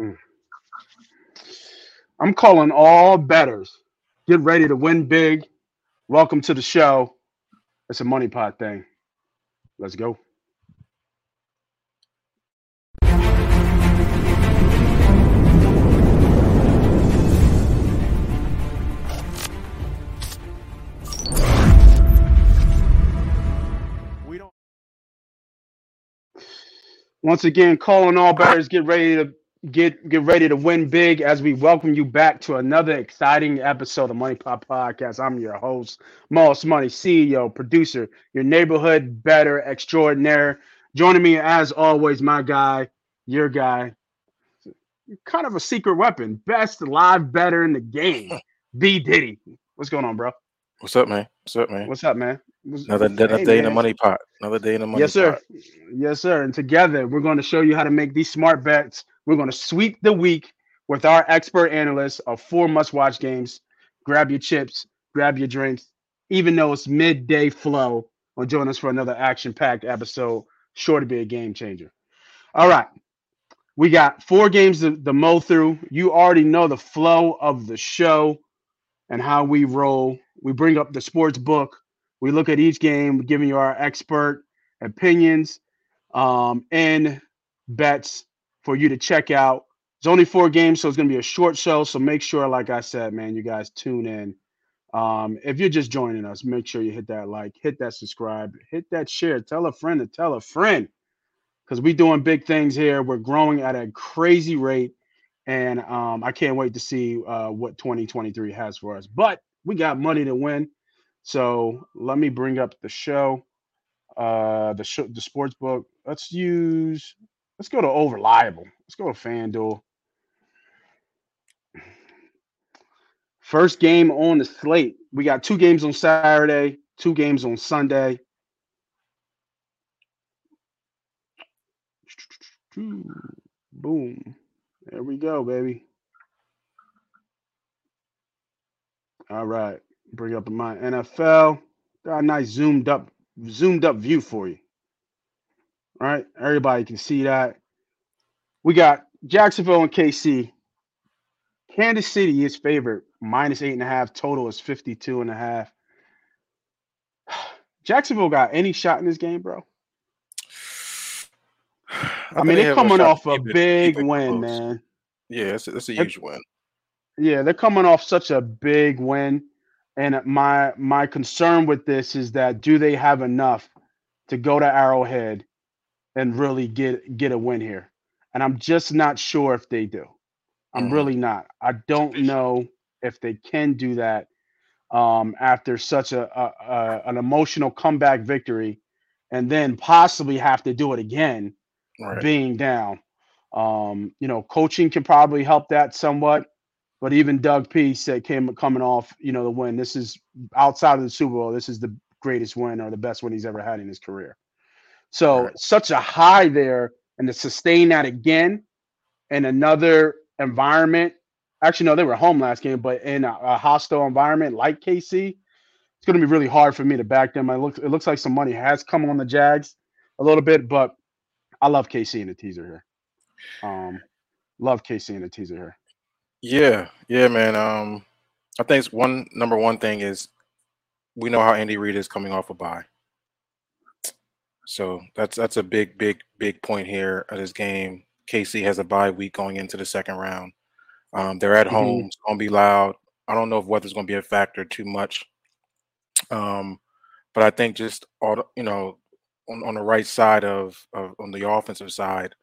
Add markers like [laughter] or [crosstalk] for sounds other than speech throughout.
Mm. I'm calling all betters. Get ready to win big. Welcome to the show. It's a money pot thing. Let's go. We don't. Once again, calling all betters. Get ready to get get ready to win big as we welcome you back to another exciting episode of Money Pot Podcast. I'm your host, Moss Money CEO, producer, your neighborhood better extraordinaire. Joining me as always, my guy, your guy, kind of a secret weapon, best live better in the game, B Diddy. What's going on, bro? What's up, man? What's up, man? What's up, man? What's- Another, another Hey, day in the money pot. Another day in the money Yes, sir. pot. Yes, sir. And together, we're going to show you how to make these smart bets. We're going to sweep the week with our expert analysts of four must watch games. Grab your chips, grab your drinks, even though it's midday flow, or join us for another action packed episode. Sure to be a game changer. All right. We got four games to, to mow through. You already know the flow of the show and how we roll. We bring up the sports book. We look at each game, giving you our expert opinions um, and bets for you to check out. It's only four games, so it's going to be a short show. So make sure, like I said, man, you guys tune in. Um, if you're just joining us, make sure you hit that like, hit that subscribe, hit that share, tell a friend to tell a friend because we're doing big things here. We're growing at a crazy rate. And um, I can't wait to see uh, what 2023 has for us. But we got money to win. So let me bring up the show, uh, the show, the sports book. Let's use. Let's go to Overliable. Let's go to FanDuel. First game on the slate. We got two games on Saturday, two games on Sunday. Boom. There we go, baby. All right. Bring up in my NFL. Got a nice zoomed up, zoomed up view for you. All right. Everybody can see that. We got Jacksonville and KC. Kansas City is favorite, minus eight and a half. Total is 52 and a half. [sighs] Jacksonville got any shot in this game, bro? [sighs] I, mean, they they're coming off a big it win, close. man. Yeah, that's a, that's a huge win. Yeah, they're coming off such a big win. And my my concern with this is that do they have enough to go to Arrowhead and really get get a win here? And I'm just not sure if they do. I'm Mhm. really not. I don't know if they can do that um, after such a, a, a an emotional comeback victory, and then possibly have to do it again Right. being down. Um, you know, coaching can probably help that somewhat, but even Doug Pederson came coming off, you know, the win. This is outside of the Super Bowl. This is the greatest win or the best win he's ever had in his career. So Right. such a high there, and to sustain that again in another environment. Actually, no, they were home last game, but in a, a hostile environment like KC, it's going to be really hard for me to back them. I look, it looks like some money has come on the Jags a little bit, but I love KC in the teaser here. Um, love KC in the teaser here. Yeah, yeah, man. Um, I think it's one number one thing is we know how Andy Reid is coming off a bye. So that's that's a big, big, big point here of this game. KC has a bye week going into the second round. Um, they're at Mhm. home. It's gonna be loud. I don't know if weather's gonna be a factor too much. Um, but I think just all you know on, on the right side of, of on the offensive side,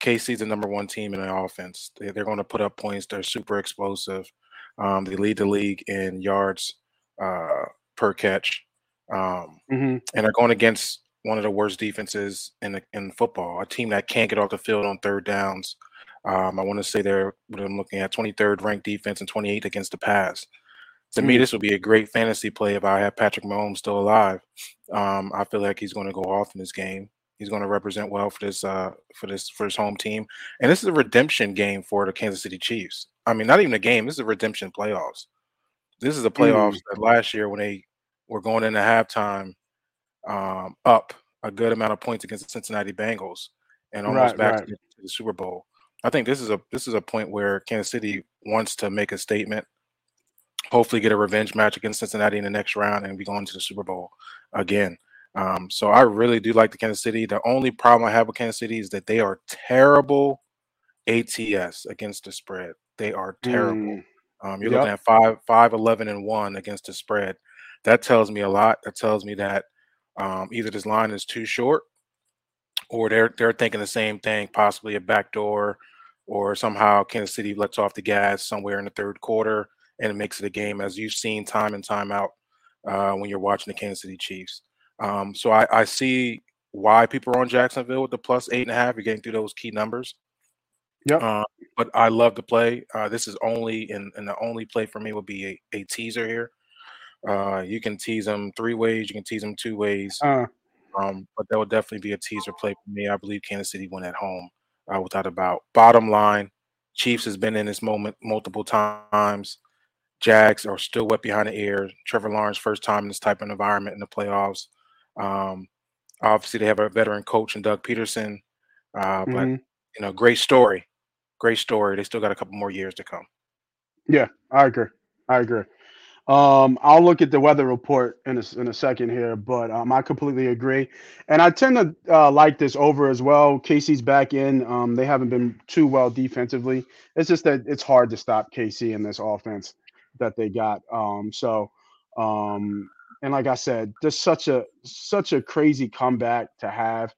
KC's the number one team in the offense. They, they're going to put up points. They're super explosive. Um, they lead the league in yards uh, per catch, um, Mhm. and they're going against one of the worst defenses in the, in football. A team that can't get off the field on third downs. Um, I want to say they're what I'm looking at 23rd ranked defense and 28th against the pass. To me, Mm. this would be a great fantasy play if I have Patrick Mahomes still alive. Um, I feel like he's going to go off in this game. He's going to represent well for this uh, for this for his home team, and this is a redemption game for the Kansas City Chiefs. I mean, not even a game. This is a redemption playoffs. This is the playoffs that last year when they were going into halftime um, up a good amount of points against the Cincinnati Bengals and almost Right, back right. to the- to the Super Bowl. I think this is a this is a point where Kansas City wants to make a statement. Hopefully, get a revenge match against Cincinnati in the next round, and be going to the Super Bowl again. Um, so I really do like the Kansas City. The only problem I have with Kansas City is that they are terrible ATS against the spread. They are terrible. Mm. Um, you're yep. looking at five, five, 11, and one against the spread. That tells me a lot. That tells me that um, either this line is too short, or they're they're thinking the same thing, possibly a backdoor, or somehow Kansas City lets off the gas somewhere in the third quarter and it makes it a game, as you've seen time and time out uh, when you're watching the Kansas City Chiefs. Um, so I, I see why people are on Jacksonville with the plus eight and a half. You're getting through those key numbers. Yeah. Uh, but I love to play. Uh, this is only and, and the only play for me would be a, a teaser here. Uh, you can tease them three ways. You can tease them two ways. Uh, um, but that would definitely be a teaser play for me. I believe Kansas City win at home, uh, without a doubt. Bottom line, Chiefs has been in this moment multiple times. Jags are still wet behind the ear. Trevor Lawrence first time in this type of environment in the playoffs. Um, obviously, they have a veteran coach in Doug Pederson, uh, but mm-hmm. you know, great story, great story. They still got a couple more years to come. Yeah, I agree. I agree. Um, I'll look at the weather report in a, in a second here, but um, I completely agree. And I tend to uh, like this over as well. KC's back in. Um, they haven't been too well defensively. It's just that it's hard to stop Casey in this offense that they got. Um, so um, and like I said, just such a such a crazy comeback to have.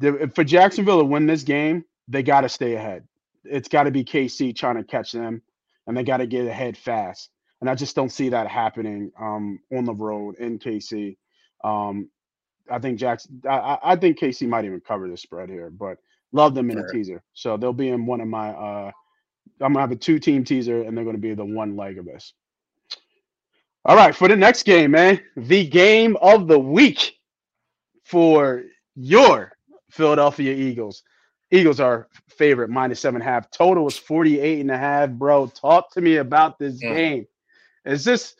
The, for Jacksonville to win this game, they got to stay ahead. It's got to be KC trying to catch them, and they got to get ahead fast. And I just don't see that happening um, on the road in KC. Um, I think Jackson. I, I, think KC might even cover the spread here, but love them in sure. a teaser. So they'll be in one of my. Uh, I'm gonna have a two team teaser, and they're gonna be the one leg of this. All right, for the next game, man, the game of the week for your Philadelphia Eagles. Eagles are favorite minus seven half. Total was 48 and a half, bro. Talk to me about this mm. game. Is this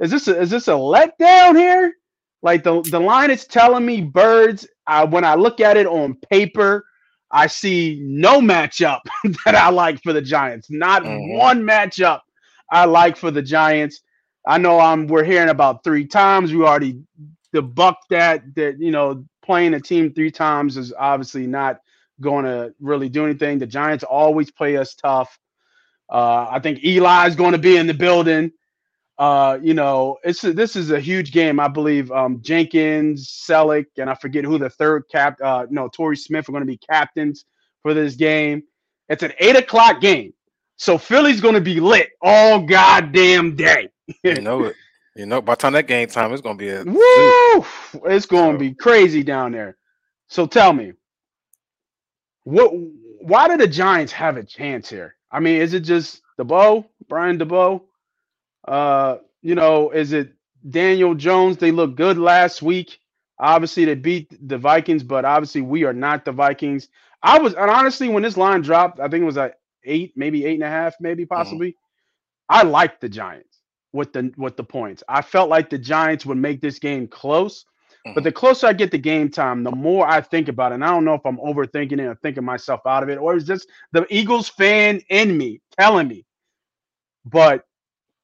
is this a, is this a letdown here? Like the, the line is telling me birds. I, when I look at it on paper, I see no matchup [laughs] that I like for the Giants. Not mm-hmm. one matchup I like for the Giants. I know I'm we're hearing about three times. We already debunked that that you know playing a team three times is obviously not going to really do anything. The Giants always play us tough. Uh, I think Eli is going to be in the building. Uh, you know, it's this is a huge game. I believe um, Jenkins, Celek, and I forget who the third cap. Uh, no, Torrey Smith are going to be captains for this game. It's an eight o'clock game, so Philly's going to be lit all goddamn day you [laughs] know it. You know, by the time that game time, it's gonna be a woo. It's gonna so. be crazy down there. So tell me, what? Why do the Giants have a chance here? I mean, is it just Daboll, Brian Daboll? Uh, you know, is it Daniel Jones? They look good last week. Obviously, they beat the Vikings, but obviously, we are not the Vikings. I was, and honestly, when this line dropped, I think it was at eight, maybe eight and a half, maybe mm-hmm. possibly. Mm-hmm. I like the Giants with the with the points. I felt like the Giants would make this game close. Mm-hmm. But the closer I get to game time, the more I think about it. And I don't know if I'm overthinking it or thinking myself out of it, or is this the Eagles fan in me telling me. But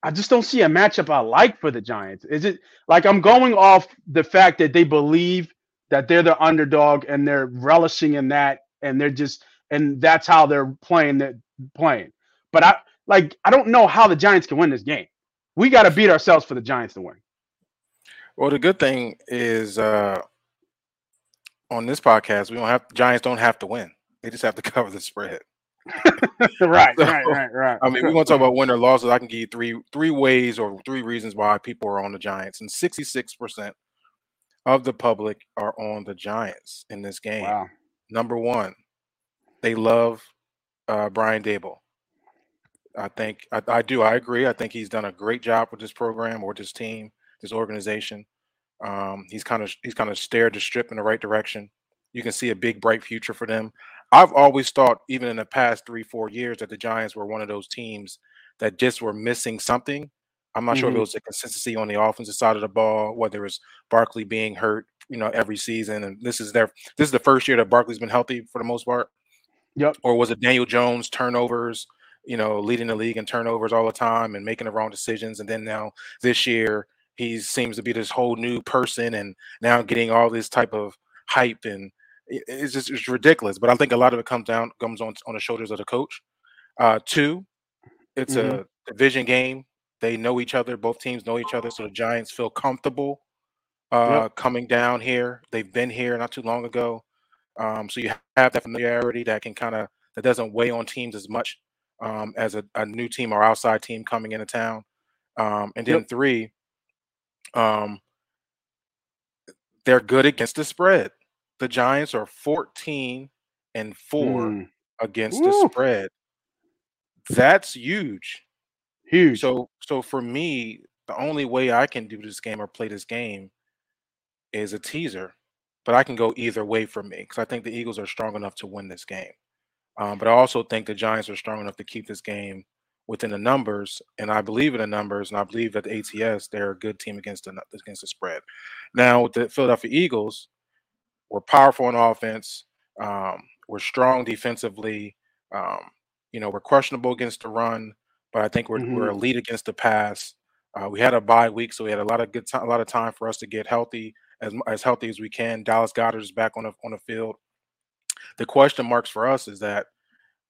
I just don't see a matchup I like for the Giants. Is it like I'm going off the fact that they believe that they're the underdog and they're relishing in that and they're just and that's how they're playing that playing. But I like I don't know how the Giants can win this game we got to beat ourselves for the Giants to win. Well, the good thing is uh, on this podcast, we don't have Giants don't have to win; they just have to [laughs] cover the spread. [laughs] right, so, right, right, right. I mean, we want to talk about win or losses. I can give you three three ways or three reasons why people are on the Giants, and sixty six percent of the public are on the Giants in this game. Wow. Number one, they love uh, Brian Daboll. I think I, I, do. I agree. I think he's done a great job with this program or this team, this organization. Um, he's kind of he's kind of stared the strip in the right direction. You can see a big bright future for them. I've always thought, even in the past three four years, that the Giants were one of those teams that just were missing something. I'm not mm-hmm. sure if it mm-hmm. was the consistency on the offensive side of the ball, whether it's Barkley being hurt, you know, every season, and this is their this is the first year that Barkley's been healthy for the most part. Yep. Or was it Daniel Jones turnovers? You know, leading the league in turnovers all the time and making the wrong decisions. And then now this year he seems to be this whole new person and now getting all this type of hype and it's just it's ridiculous. But I think a lot of it comes down comes on on the shoulders of the coach. Uh, two, it's mm-hmm. a division game. They know each other. Both teams know each other, so the Giants feel comfortable uh, yep. coming down here. They've been here not too long ago, um, so you have that familiarity that can kind of that doesn't weigh on teams as much um, as a, a, new team or outside team coming into town. Um, and then yep. three, um, they're good against the spread. The Giants are 14 and 4 mm. against Woo. the spread. That's huge. Huge. So so for me, the only way I can do this game or play this game is a teaser. But I can go either way for me because I think the Eagles are strong enough to win this game. Um, but I also think the Giants are strong enough to keep this game within the numbers, and I believe in the numbers, and I believe that the ATS they're a good team against the against the spread. Now with the Philadelphia Eagles, we're powerful on offense, um, we're strong defensively. Um, you know, we're questionable against the run, but I think we're mm-hmm. we're elite against the pass. Uh, we had a bye week, so we had a lot of good time, a lot of time for us to get healthy as as healthy as we can. Dallas Goedert is back on the on the field. The question marks for us is that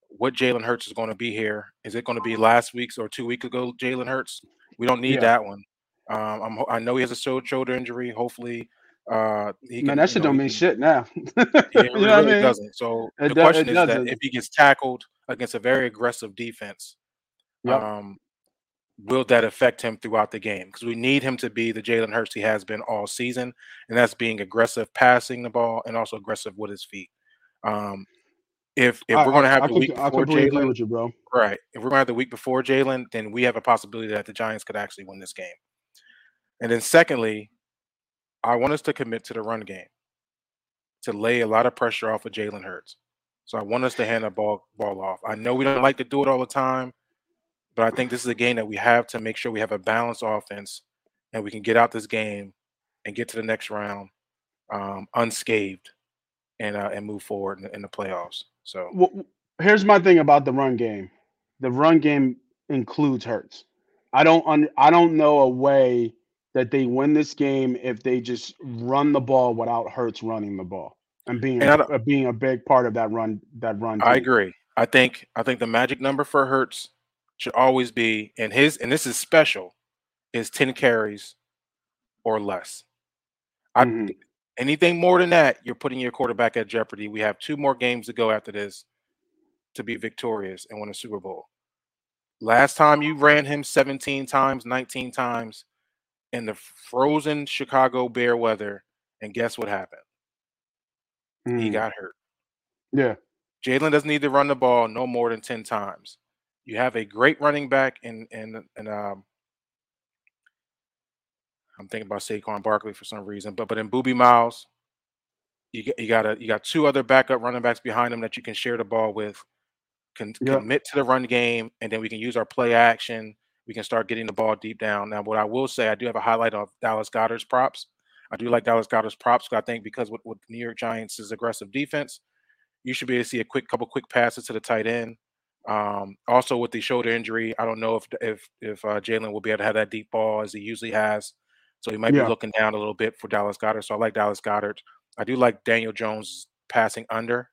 what Jalen Hurts is going to be here. Is it going to be last week's or two weeks ago Jalen Hurts? We don't need yeah. that one. Um, i know he has a shoulder injury. Hopefully, uh, he man, that shit don't mean shit now. [laughs] it really, really I mean? doesn't. So it the does, question is doesn't. that if he gets tackled against a very aggressive defense, yep. um, will that affect him throughout the game? Because we need him to be the Jalen Hurts he has been all season, and that's being aggressive passing the ball and also aggressive with his feet. Um, if if I, we're going to have I, the I week before Jalen, bro. right? If we're going to have the week before Jalen, then we have a possibility that the Giants could actually win this game. And then secondly, I want us to commit to the run game, to lay a lot of pressure off of Jalen Hurts. So I want us to hand the ball ball off. I know we don't like to do it all the time, but I think this is a game that we have to make sure we have a balanced offense and we can get out this game and get to the next round um, unscathed and uh, and move forward in, in the playoffs. So well, here's my thing about the run game. The run game includes Hurts. I don't un- I don't know a way that they win this game if they just run the ball without Hurts running the ball and being and uh, being a big part of that run that run. Team. I agree. I think I think the magic number for Hurts should always be and his and this is special is 10 carries or less. I mm-hmm. Anything more than that, you're putting your quarterback at jeopardy. We have two more games to go after this to be victorious and win a Super Bowl. Last time you ran him 17 times, 19 times in the frozen Chicago Bear weather, and guess what happened? Mm. He got hurt. Yeah. Jalen doesn't need to run the ball no more than 10 times. You have a great running back in in in um I'm thinking about Saquon Barkley for some reason, but but in Booby Miles, you got you got a you got two other backup running backs behind him that you can share the ball with. Can yep. commit to the run game, and then we can use our play action. We can start getting the ball deep down. Now, what I will say, I do have a highlight of Dallas Goedert's props. I do like Dallas Goedert's props. I think because with, with New York Giants' aggressive defense, you should be able to see a quick couple quick passes to the tight end. Um, also, with the shoulder injury, I don't know if if if uh, Jalen will be able to have that deep ball as he usually has. So he might yeah. be looking down a little bit for Dallas Goedert. So I like Dallas Goedert. I do like Daniel Jones passing under.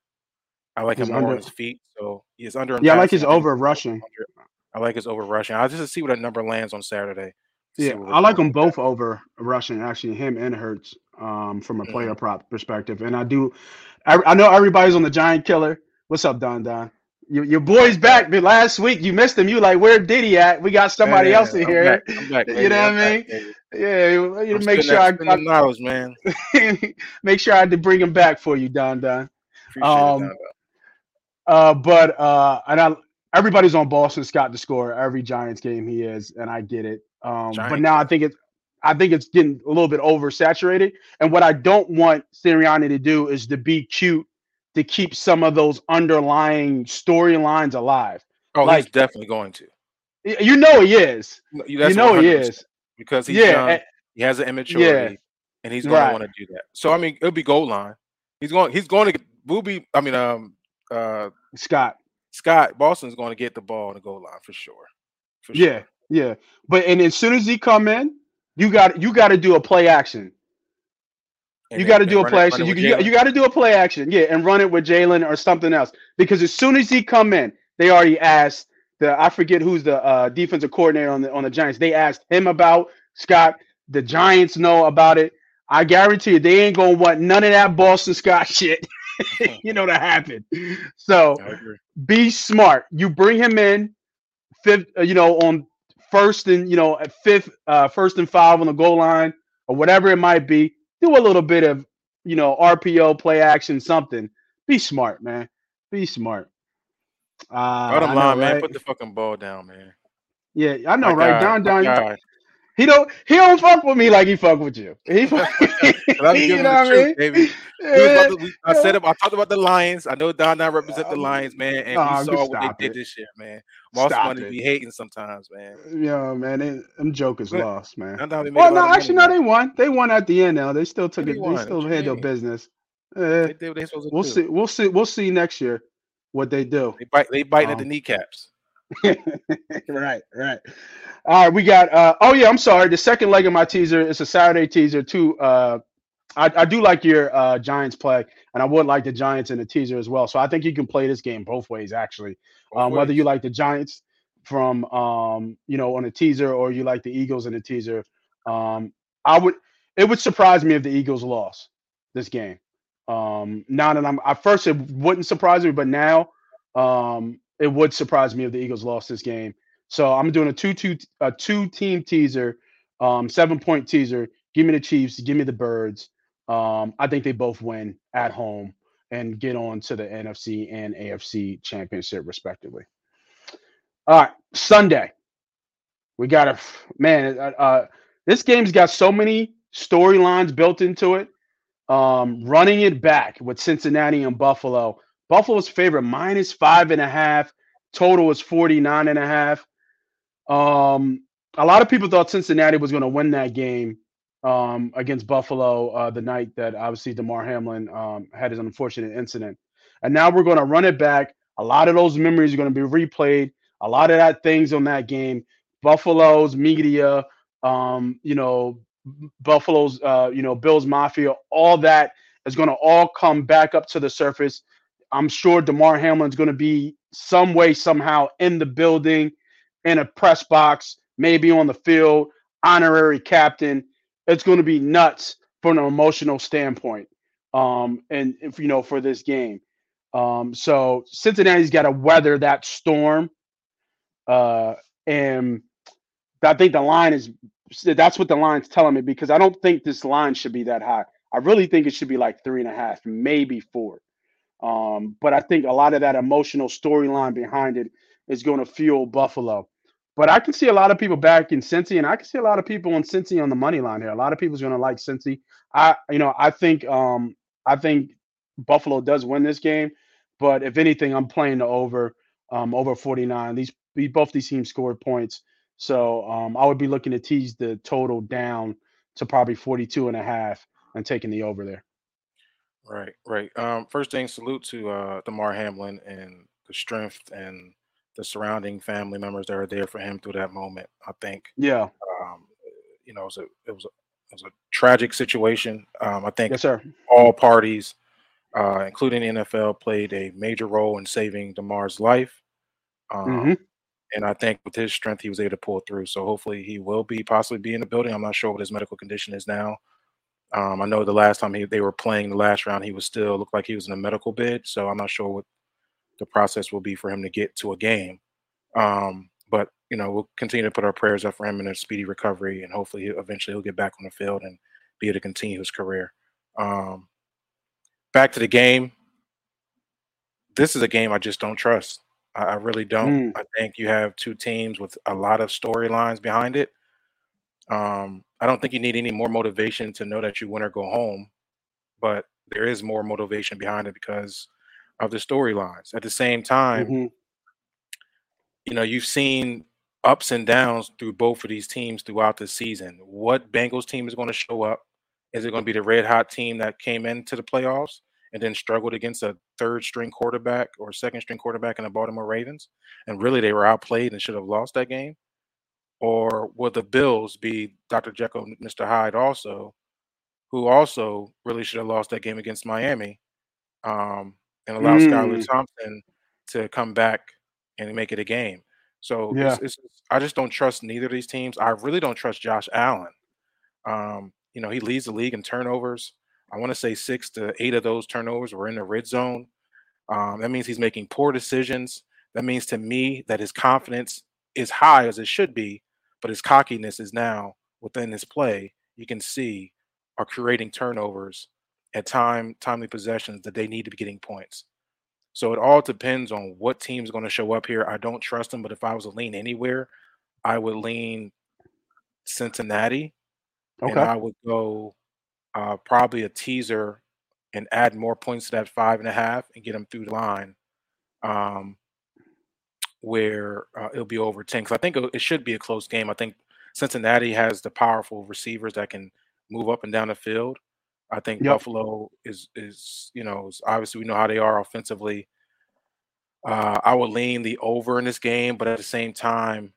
I like he's him more on his feet. So he's under. Yeah, I like his over rushing. I like his over rushing. I'll just see what that number lands on Saturday. Yeah, I like them both over rushing. Actually, him and Hurts um, from a player mm-hmm. prop perspective. And I do, I, I know everybody's on the Giant Killer. What's up, Don Don? Your, your boy's back, but last week you missed him. You like, where did he at? We got somebody yeah, else in I'm here. Back, back, you know what I mean? Yeah, you make sure I got knowledge, man. [laughs] make sure I had to bring him back for you, Don Don. Um, uh, but uh, and I, everybody's on Boston Scott to score every Giants game he is, and I get it. Um, but now I think it's I think it's getting a little bit oversaturated. And what I don't want Sirianni to do is to be cute to keep some of those underlying storylines alive. Oh, like, he's definitely going to. You know he is. you know he is because he's yeah, young. He has an immaturity, yeah. and he's going right. to want to do that. So I mean, it'll be goal line. He's going. He's going to get Boobie. I mean, um, uh, Scott. Scott, Boston's going to get the ball on the goal line for sure. For yeah, sure. yeah. But and as soon as he come in, you got you got to do a play action. And you got to do a play it, action. You, you, you got to do a play action, yeah, and run it with Jalen or something else. Because as soon as he come in, they already asked the I forget who's the uh, defensive coordinator on the on the Giants. They asked him about Scott. The Giants know about it. I guarantee you, they ain't gonna want none of that Boston Scott [laughs] shit. you know to happen. So be smart. You bring him in fifth, uh, you know, on first and you know at fifth, uh, first and five on the goal line or whatever it might be. Do a little bit of you know RPO play action, something. Be smart, man. Be smart. Uh, Bottom line, man, right? put the fucking ball down, man. Yeah, I know, My right? God, down, down. He don't he don't fuck with me like he fuck with you. He [laughs] fuck, [laughs] you know what I mean? [laughs] Yeah. We, I said I talked about the Lions. I know Don Don represent the Lions, man, and we saw what they did this year, man. Moss money be hating sometimes, man. Yeah, man, they, them jokers but, lost, man. Well, no, actually, no, they won. They won at the end. Now they still took they it. Won. They still handled business. Eh, they we'll see. We'll see. We'll see next year what they do. They bite. They bite um, at the kneecaps. [laughs] right, right. All right, we got. Uh, oh yeah, I'm sorry. The second leg of my teaser is a Saturday teaser too. Uh, I, I do like your uh, Giants play, and I would like the Giants in the teaser as well. So I think you can play this game both ways, actually. Um, ways. Whether you like the Giants from um, you know on a teaser or you like the Eagles in a teaser, um, I would. It would surprise me if the Eagles lost this game. Um, now that I'm, at first it wouldn't surprise me, but now um, it would surprise me if the Eagles lost this game. So I'm doing a two two a two team teaser, um, seven point teaser. Give me the Chiefs. Give me the Birds. Um, I think they both win at home and get on to the NFC and AFC championship respectively. All right, Sunday. We got a man. Uh, uh, this game's got so many storylines built into it. Um, running it back with Cincinnati and Buffalo. Buffalo's favorite minus five and a half. Total is 49 and a half. Um, a lot of people thought Cincinnati was going to win that game um, against Buffalo uh, the night that obviously Damar Hamlin um, had his unfortunate incident. And now we're going to run it back. A lot of those memories are going to be replayed. A lot of that things on that game. Buffalo's media, um, you know, Buffalo's, uh, you know, Bills Mafia, all that is going to all come back up to the surface. I'm sure Damar Hamlin's going to be some way, somehow in the building, in a press box, maybe on the field, honorary captain. It's going to be nuts from an emotional standpoint. Um, and if you know, for this game. Um, so Cincinnati's got to weather that storm. Uh, and I think the line is that's what the line's telling me because I don't think this line should be that high. I really think it should be like three and a half, maybe four. Um, but I think a lot of that emotional storyline behind it is going to fuel Buffalo. But I can see a lot of people back in Cincy, and I can see a lot of people on Cincy on the money line here. A lot of people's going to like Cincy. I, you know, I think, um, I think Buffalo does win this game. But if anything, I'm playing the over, um, over 49. These both these teams scored points, so um, I would be looking to tease the total down to probably 42 and a half and taking the over there. Right, right. Um, first thing, salute to uh, Damar Hamlin and the strength and the surrounding family members that are there for him through that moment. I think. Yeah. Um, you know, it was a it was a it was a tragic situation. Um, I think yes, sir. all parties, uh, including the NFL, played a major role in saving Damar's life. Um, mm-hmm. And I think with his strength, he was able to pull through. So hopefully, he will be possibly be in the building. I'm not sure what his medical condition is now. Um, I know the last time he, they were playing the last round, he was still looked like he was in a medical bid. So I'm not sure what the process will be for him to get to a game. Um, but you know, we'll continue to put our prayers up for him in a speedy recovery, and hopefully, eventually, he'll get back on the field and be able to continue his career. Um, back to the game. This is a game I just don't trust. I, I really don't. Mm. I think you have two teams with a lot of storylines behind it. Um, I don't think you need any more motivation to know that you win or go home, but there is more motivation behind it because of the storylines. At the same time, mm-hmm. you know, you've seen ups and downs through both of these teams throughout the season. What Bengals team is going to show up? Is it going to be the red hot team that came into the playoffs and then struggled against a third string quarterback or second string quarterback in the Baltimore Ravens, and really they were outplayed and should have lost that game? Or will the Bills be Dr. Jekyll, Mr. Hyde also, who also really should have lost that game against Miami, um, and allow mm. Skylar Thompson to come back and make it a game? So yeah. It's, it's, I just don't trust neither of these teams. I really don't trust Josh Allen. Um, you know, he leads the league in turnovers. I want to say six to eight of those turnovers were in the red zone. Um, that means he's making poor decisions. That means to me that his confidence is high as it should be, but his cockiness is now within his play. You can see are creating turnovers at time timely possessions that they need to be getting points. So it all depends on what team's going to show up here. I don't trust them, but if I was to lean anywhere, I would lean Cincinnati. Okay. And I would go uh, probably a teaser and add more points to that five and a half and get them through the line um, where uh, it'll be over 10. Because I think it should be a close game. I think Cincinnati has the powerful receivers that can move up and down the field. I think yep. Buffalo is is you know obviously we know how they are offensively. Uh, I would lean the over in this game, but at the same time,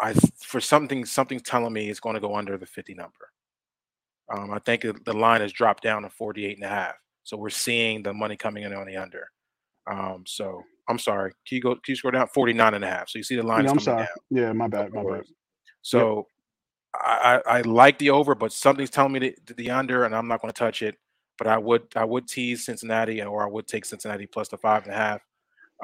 I for something something's telling me it's going to go under the 50 number. Um, I think the line has dropped down to 48 and a half. So we're seeing the money coming in on the under. Um, so I'm sorry. Can you go can you scroll down 49 and a half? So you see the line. Yeah, I'm sorry. Down. Yeah, my bad. My bad. So I, I, like the over, but something's telling me the, the under, and I'm not going to touch it. But I would I would tease Cincinnati, or I would take Cincinnati plus the five and a half.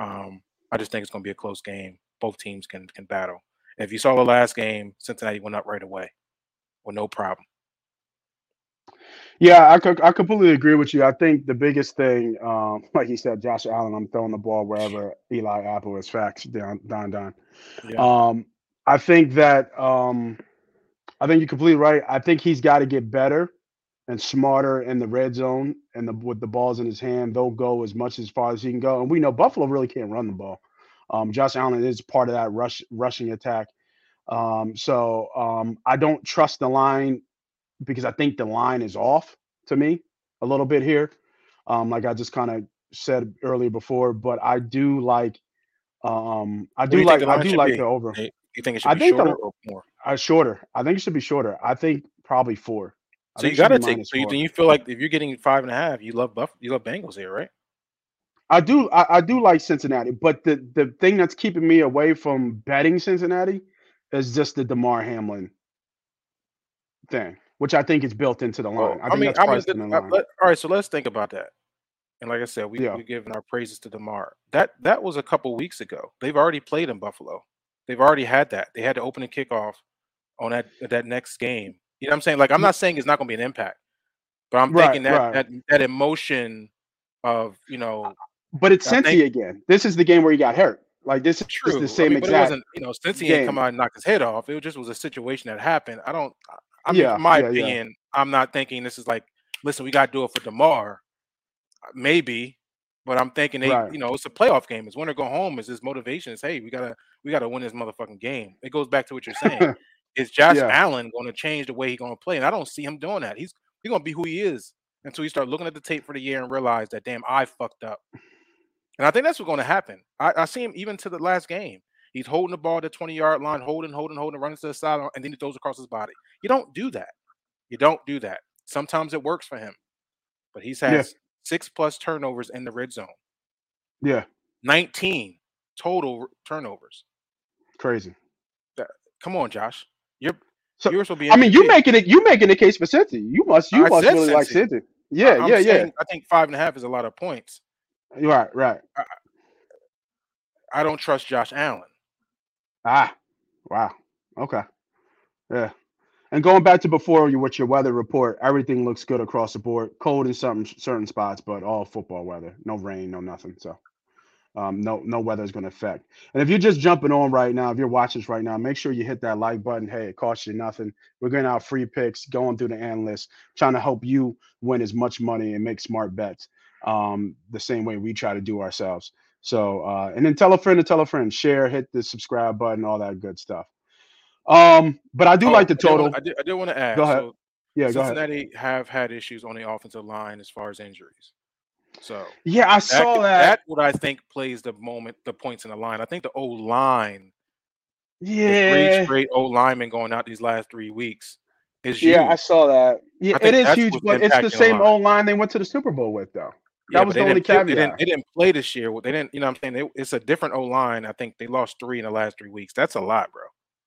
Um, I just think it's going to be a close game. Both teams can can battle. And if you saw the last game, Cincinnati went up right away, with no problem. Yeah, I, I completely agree with you. I think the biggest thing, um, [laughs] like you said, Josh Allen, I'm throwing the ball wherever Eli Apple is. Facts, Don Don. Don. Yeah. Um, I think that um, I think you're completely right. I think he's got to get better and smarter in the red zone and the, with the balls in his hand. They'll go as much as far as he can go. And we know Buffalo really can't run the ball. Um, Josh Allen is part of that rush rushing attack. Um, so um, I don't trust the line because I think the line is off to me a little bit here. Um, like I just kind of said earlier before, but I do like um I do like I do like be? the over. You think it should I be shorter the, or more? Uh, shorter. I think it should be shorter. I think probably four. I so you got to take. So you, you feel like if you're getting five and a half, you love Buff, you love Bengals here, right? I do. I, I, do like Cincinnati, but the the thing that's keeping me away from betting Cincinnati is just the Damar Hamlin thing, which I think is built into the line. I, I mean, I mean, the, uh, let, all right. So let's think about that. And like I said, we yeah. we giving our praises to Damar. That that was a couple weeks ago. They've already played in Buffalo. They've already had that. They had to open a kickoff on that that next game. You know what I'm saying? Like I'm not saying it's not going to be an impact, but I'm right, thinking that, right. that that emotion of you know. But it's Cincy think, again. This is the game where he got hurt. Like this is True. the same I mean, exact. But it wasn't, you know, Cincy game. ain't come out and knock his head off. It just was a situation that happened. I don't. I mean, yeah, my yeah, opinion, yeah. I'm not thinking this is like, listen, we got to do it for Damar. Uh, maybe, but I'm thinking they, right. you know, it's a playoff game. It's win or go home. Is this motivation? Is hey, we gotta we gotta win this motherfucking game. It goes back to what you're saying. [laughs] is Josh. Allen going to change the way he's going to play? And I don't see him doing that. He's he's going to be who he is until you start looking at the tape for the year and realize that damn, I fucked up. And I think that's what's going to happen. I, I see him even to the last game. He's holding the ball at the 20 yard line, holding, holding, holding, running to the side, and then he throws across his body. You don't do that. You don't do that. Sometimes it works for him, but he's had yeah. six plus turnovers in the red zone. Yeah. 19 total turnovers. Crazy. Come on, Josh. You're so, you're supposed to be. I mean, you making it. You making the case for Cincy. You must. You I must really Cincy. like Cincy. Yeah, I, yeah, yeah. I think five and a half is a lot of points. Right, right. I, I don't trust Josh Allen. Ah, wow. Okay. Yeah. And going back to before you with your weather report, everything looks good across the board. Cold in some certain spots, but all football weather. No rain, no nothing. So um, no no weather is going to affect. And if you're just jumping on right now, if you're watching this right now, make sure you hit that like button. Hey, it costs you nothing. We're getting out free picks, going through the analysts, trying to help you win as much money and make smart bets. Um, the same way we try to do ourselves. So uh, and then tell a friend to tell a friend, share, hit the subscribe button, all that good stuff. Um, but I do oh, like the total. I did, I did want to add. Go ahead. So yeah, Cincinnati have had issues on the offensive line as far as injuries. So yeah, I saw that. That's what I think plays the moment, the points in the line. I think the O line, yeah, three straight O linemen going out these last three weeks is yeah, huge. I saw that. Yeah, it is huge, but it's the same. O line they went to the Super Bowl with, though. Yeah, That but was the only didn't They caveat. didn't, they didn't play this year. They didn't, you know what I'm saying? They, it's a different O line. I think they lost three in the last three weeks. That's a lot, bro.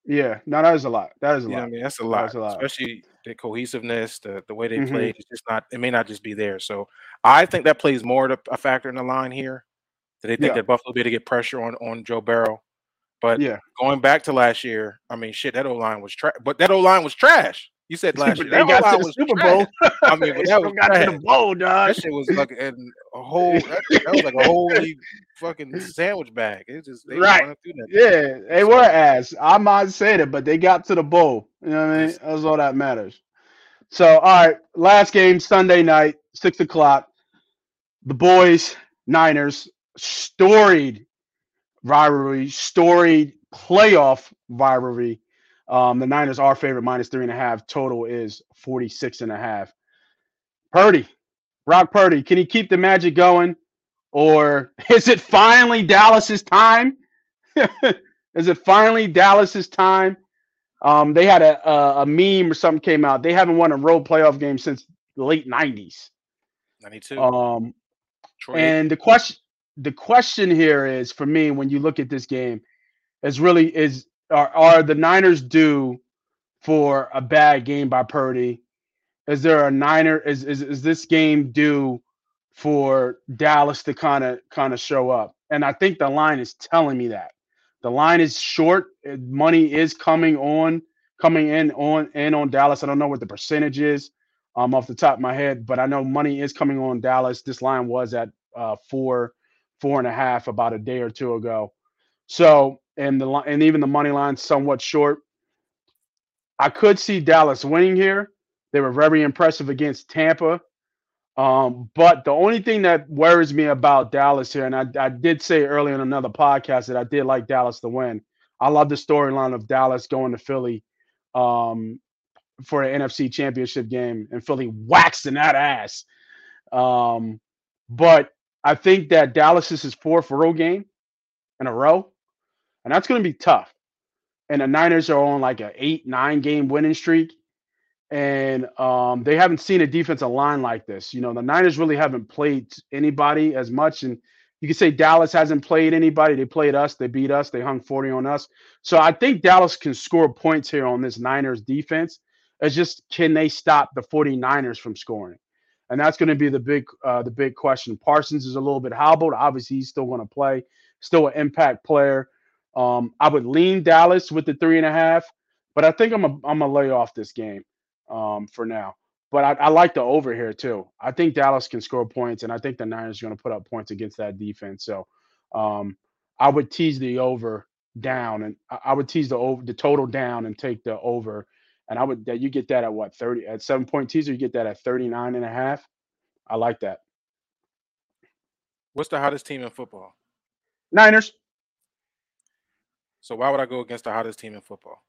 Yeah, no, that is a lot. That is a You lot. I mean? That's a lot. That's a lot. Especially the cohesiveness, the, the way they Mhm. played. It's just not, it may not just be there. So I think that plays more to a factor in the line here. That they think Yeah. that Buffalo be able to get pressure on, on Joe Burrow. But Yeah, going back to last year, I mean, shit, that O line was trash. But that O line was trash. You said last year. they That got to the Super. Bowl. [laughs] I mean, that was got to the bowl, dog. That shit was like a whole. That, that was like a [laughs] whole fucking sandwich bag. It just they Right. through that. Yeah, they So- were ass. I might say it, but they got to the bowl. You know what I mean? That's all that matters. So, all right, last game Sunday night, six o'clock. The boys, Niners, storied rivalry, storied playoff rivalry. Um, the Niners are favorite minus three and a half. Total is 46 and a half. Purdy, Brock Purdy, can he keep the magic going? Or [laughs] is it finally Dallas's time? [laughs] is it finally Dallas's time? Um, they had a, a a meme or something came out. They haven't won a road playoff game since the late 90s. 92. Um, Troy and the question the question here is for me when you look at this game is really is are, are the Niners due for a bad game by Purdy? Is there a Niner is is, is this game due for Dallas to kind of kind of show up? And I think the line is telling me that. The line is short. Money is coming on coming in on in on Dallas. I don't know what the percentage is um, off the top of my head, but I know money is coming on Dallas. This line was at uh, four, four and a half about a day or two ago. So, and the and even the money line somewhat short. I could see Dallas winning here. They were very impressive against Tampa. Um, but the only thing that worries me about Dallas here, and I, I did say earlier in another podcast that I did like Dallas to win. I love the storyline of Dallas going to Philly um, for an NFC championship game and Philly waxing that ass. Um, but I think that Dallas is his fourth road game in a row, and that's going to be tough. And the Niners are on like an eight, nine game winning streak. And um, they haven't seen a defensive line like this. You know, the Niners really haven't played anybody as much. And you could say Dallas hasn't played anybody. They played us, they beat us, they hung 40 on us. So I think Dallas can score points here on this Niners defense. It's just can they stop the 49ers from scoring? And that's going to be the big uh, the big question. Parsons is a little bit hobbled. Obviously, he's still going to play, still an impact player. Um, I would lean Dallas with the three and a half, but I think I'm a, I'm gonna lay off this game um, for now. But I, I like the over here too. I think Dallas can score points, and I think the Niners are going to put up points against that defense. So um, I would tease the over down, and I, I would tease the over the total down and take the over. And I would that you get that at what 30 at seven point teaser, you get that at 39 and a half. I like that. What's the hottest team in football? Niners. So why would I go against the hottest team in football?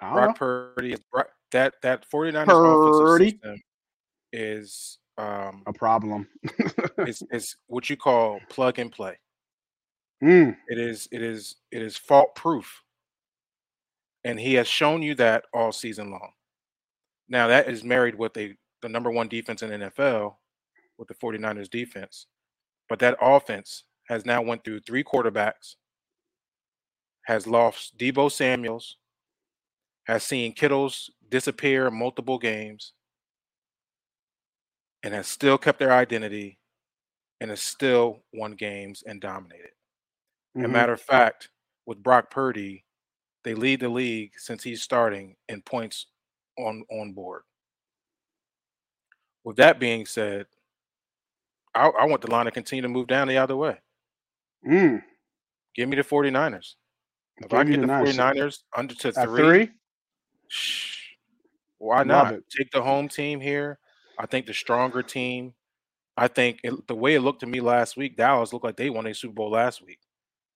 Don't know. Purdy is that that 49ers Purdy. offensive system is um A problem. [laughs] it's, is what you call plug and play. Mm, It is it is it is fault proof. And he has shown you that all season long. Now that is married with a the number one defense in NFL with the 49ers defense. But that offense has now went through three quarterbacks, has lost Deebo Samuels, has seen Kittles disappear multiple games, and has still kept their identity and has still won games and dominated. As a mhm. matter of fact, with Brock Purdy, they lead the league since he's starting in points on on board. With that being said, I, I want the line to continue to move down the other way. Mm, Give me the 49ers. If I get the the Niners. 49ers under to three, three. shh, why not? Take the home team here. I think the stronger team. I think it, the way it looked to me last week, Dallas looked like they won a Super Bowl last week.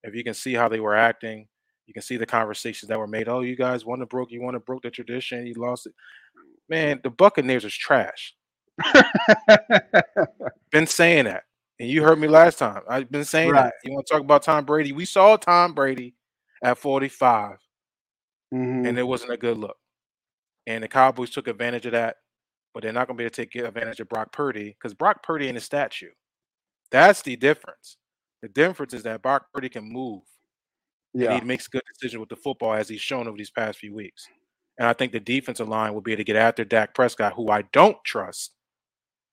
If you can see how they were acting, you can see the conversations that were made. Oh, you guys won the broke, you won to broke the tradition, you lost it. Man, the Buccaneers is trash. [laughs] been saying that. And you heard me last time. I've been saying right. that. You want to talk about Tom Brady? We saw Tom Brady at 45, mm-hmm. and it wasn't a good look. And the Cowboys took advantage of that, but they're not going to be able to take advantage of Brock Purdy because Brock Purdy ain't a statue. That's the difference. The difference is that Brock Purdy can move. Yeah. he makes good decisions with the football as he's shown over these past few weeks. And I think the defensive line will be able to get after Dak Prescott, who I don't trust.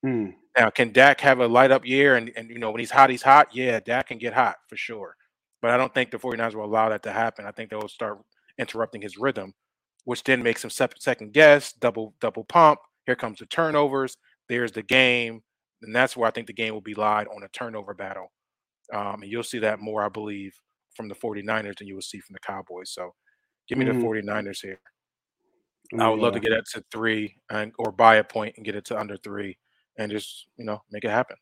Mm. Now, can Dak have a light up year? And, and, you know, when he's hot, he's hot. Yeah, Dak can get hot for sure. But I don't think the 49ers will allow that to happen. I think they'll start interrupting his rhythm, which then makes him second guess, double double pump. Here comes the turnovers. There's the game. And that's where I think the game will be lied on a turnover battle. Um, and you'll see that more, I believe, from the 49ers than you will see from the Cowboys. So give me mm. the 49ers here. I would love to get it to three and or buy a point and get it to under three and just you know make it happen.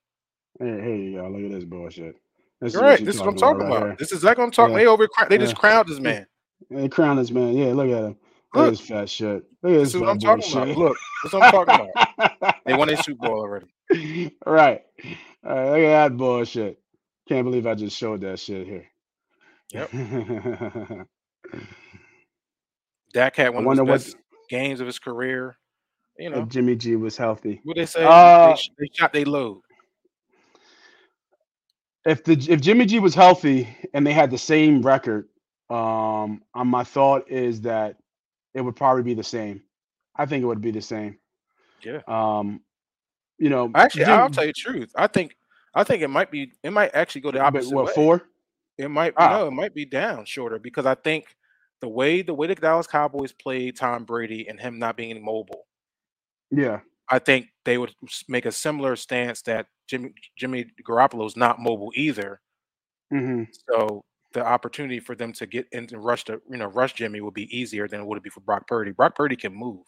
Hey, hey y'all, look at this bullshit. You're right. This is what I'm talking about. Right this is exactly what I'm talking. Yeah. They over. They just crowned this man. [laughs] They crowned this man. Yeah, look at him. Look, at his fat shit. Look at this, this is what I'm talking shit. about. Look, that's what I'm talking about. they won a Super Bowl already. [laughs] Right. All right. Look at that bullshit. Can't believe I just showed that shit here. Yep. [laughs] Dak had one of the best games of his career. You know, Jimmy G was healthy. What they say? Uh, they, they shot they load. If the if Jimmy G was healthy and they had the same record, um, my thought is that it would probably be the same. I think it would be the same. Yeah. Um, you know, actually, Jim, I'll tell you the truth. I think I think it might be it might actually go the opposite. What way. four? It might ah. no, it might be down shorter because I think the way the way the Dallas Cowboys played Tom Brady and him not being mobile. Yeah. I think they would make a similar stance that Jimmy Jimmy Garoppolo is not mobile either. Mm-hmm. So the opportunity for them to get into rush to you know rush Jimmy would be easier than it would be for Brock Purdy. Brock Purdy can move.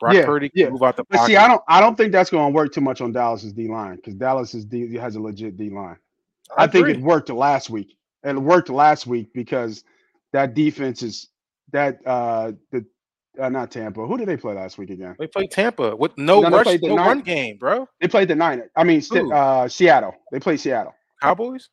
Brock yeah, Purdy can yeah. move out the pocket. See, I don't I don't think that's going to work too much on Dallas's D line because Dallas's D has a legit D line. I, I think it worked last week. It worked last week because that defense is that uh the uh, not Tampa. Who did they play last week again? They played Tampa with no, no rush, no run game, bro. They played the nine. I mean, uh, Seattle. They played Seattle. Cowboys.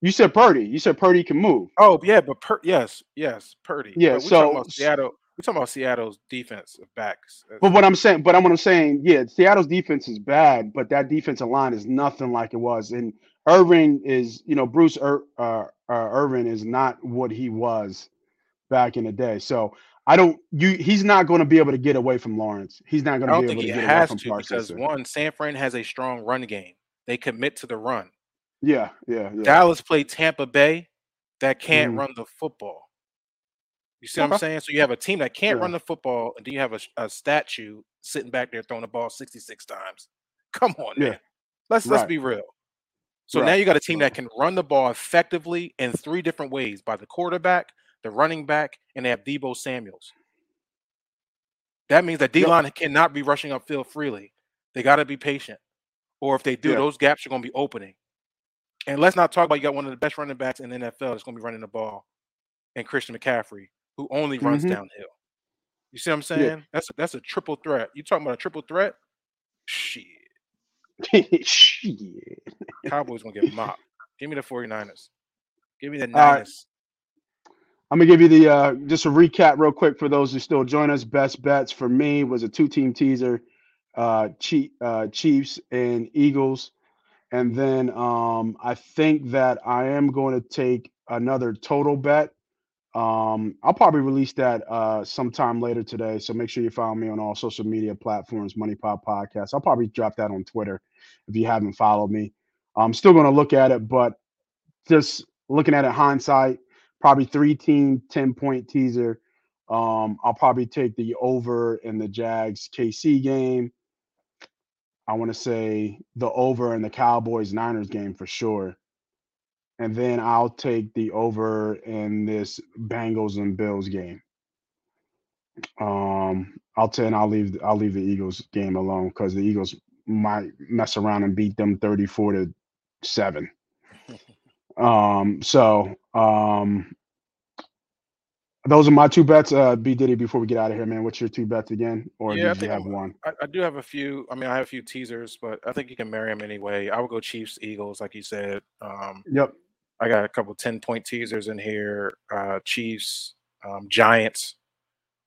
You said Purdy. You said Purdy can move. Oh yeah, but per- yes, yes, Purdy. Yeah. so Seattle. We're talking about Seattle's defense backs. But what I'm saying, but I'm what I'm saying, yeah, Seattle's defense is bad, but that defensive line is nothing like it was. And Irvin is, you know, Bruce Ir- uh, uh, Irvin is not what he was back in the day. So I don't. You, he's not going to be able to get away from Lawrence. He's not going to be able to get away from the right. He has to because one, San Fran has a strong run game. They commit to the run. Yeah, yeah, yeah. Dallas played Tampa Bay that can't mm-hmm. run the football. You see what I'm saying? So you have a team that can't yeah. run the football, and then you have a, a, statue sitting back there throwing the ball 66 times. [laughs] Come on, yeah. man. Let's right. let's be real. So right. now you got a team that can run the ball effectively in three different ways by the quarterback, the running back, and they have Deebo Samuels. That means that D line cannot be rushing upfield freely. They got to be patient. Or if they do, those gaps are going to be opening. And let's not talk about you got one of the best running backs in the NFL that's going to be running the ball, and Christian McCaffrey, who only runs mm-hmm. downhill. You see what I'm saying? Yeah. That's a, that's a triple threat. You talking about a triple threat? Shit. [laughs] Shit. Cowboys gonna get mopped. Give me the 49ers. Give me the Niners. I'm gonna give you the uh, just a recap real quick for those who still join us. Best bets for me was a two-team teaser, uh, Chief, uh, Chiefs and Eagles. And then um, I think that I am going to take another total bet. Um, I'll probably release that uh, sometime later today. So make sure you follow me on all social media platforms, Money Pot Podcast. I'll probably drop that on Twitter if you haven't followed me. I'm still going to look at it, but just looking at it hindsight, probably three team, 10 point teaser. Um, I'll probably take the over in the Jags KC game. I want to say the over in the Cowboys Niners game for sure. And then I'll take the over in this Bengals and Bills game. Um, I'll tell and I'll leave I'll leave the Eagles game alone because the Eagles might mess around and beat them 34 to 7. Um, so um Those are my two bets. Uh, B Diddy, before we get out of here, man, what's your two bets again? Or Yeah, I did you have I'm- one? I, I do have a few. I mean, I have a few teasers, but I think you can marry them anyway. I would go Chiefs, Eagles, like you said. Um, Yep. I got a couple 10 point teasers in here. Uh, Chiefs, um, Giants,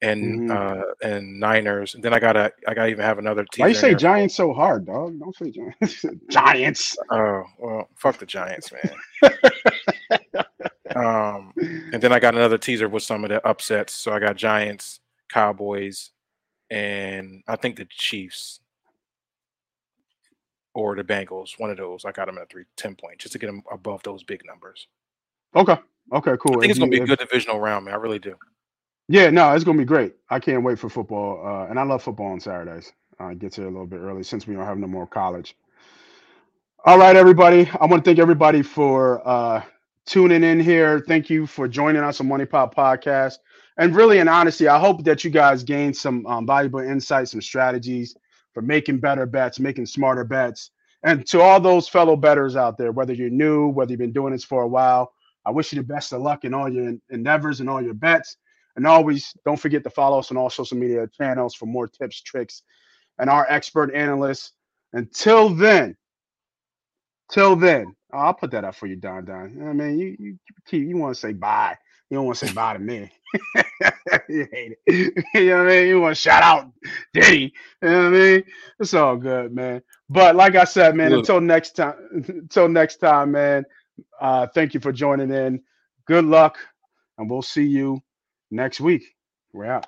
and Mhm. uh, and Niners. And then I gotta I gotta even have another team. Why you say. Giants so hard, dog? Don't say Giants. [laughs] Giants. Oh well, fuck the Giants, man. [laughs] um, and then I got another teaser with some of the upsets. So I got Giants, Cowboys, and I think the Chiefs or the Bengals. One of those. I got them at three, 10 points just to get them above those big numbers. Okay. Okay. Cool. I think If it's gonna you- be a if- good divisional round, man. I really do. Yeah, no, it's gonna be great. I can't wait for football, uh, and I love football on Saturdays. Uh, get gets here a little bit early since we don't have no more college. All right, everybody. I want to thank everybody for uh, tuning in here. Thank you for joining us on Money Pot Podcast. And really, in honesty, I hope that you guys gained some um, valuable insights, some strategies for making better bets, making smarter bets. And to all those fellow betters out there, whether you're new, whether you've been doing this for a while, I wish you the best of luck in all your endeavors and all your bets. And always don't forget to follow us on all social media channels for more tips, tricks, and our expert analysts. Until then, till then, oh, I'll put that up for you, Don Don. You know what I mean, you you you, you want to say bye. You don't want to say bye to me. [laughs] you hate it. [laughs] you know what I mean? You want to shout out Diddy. You know what I mean? It's all good, man. But like I said, man, Look. until next time, until next time, man. Uh, thank you for joining in. Good luck, and we'll see you next week. We're out.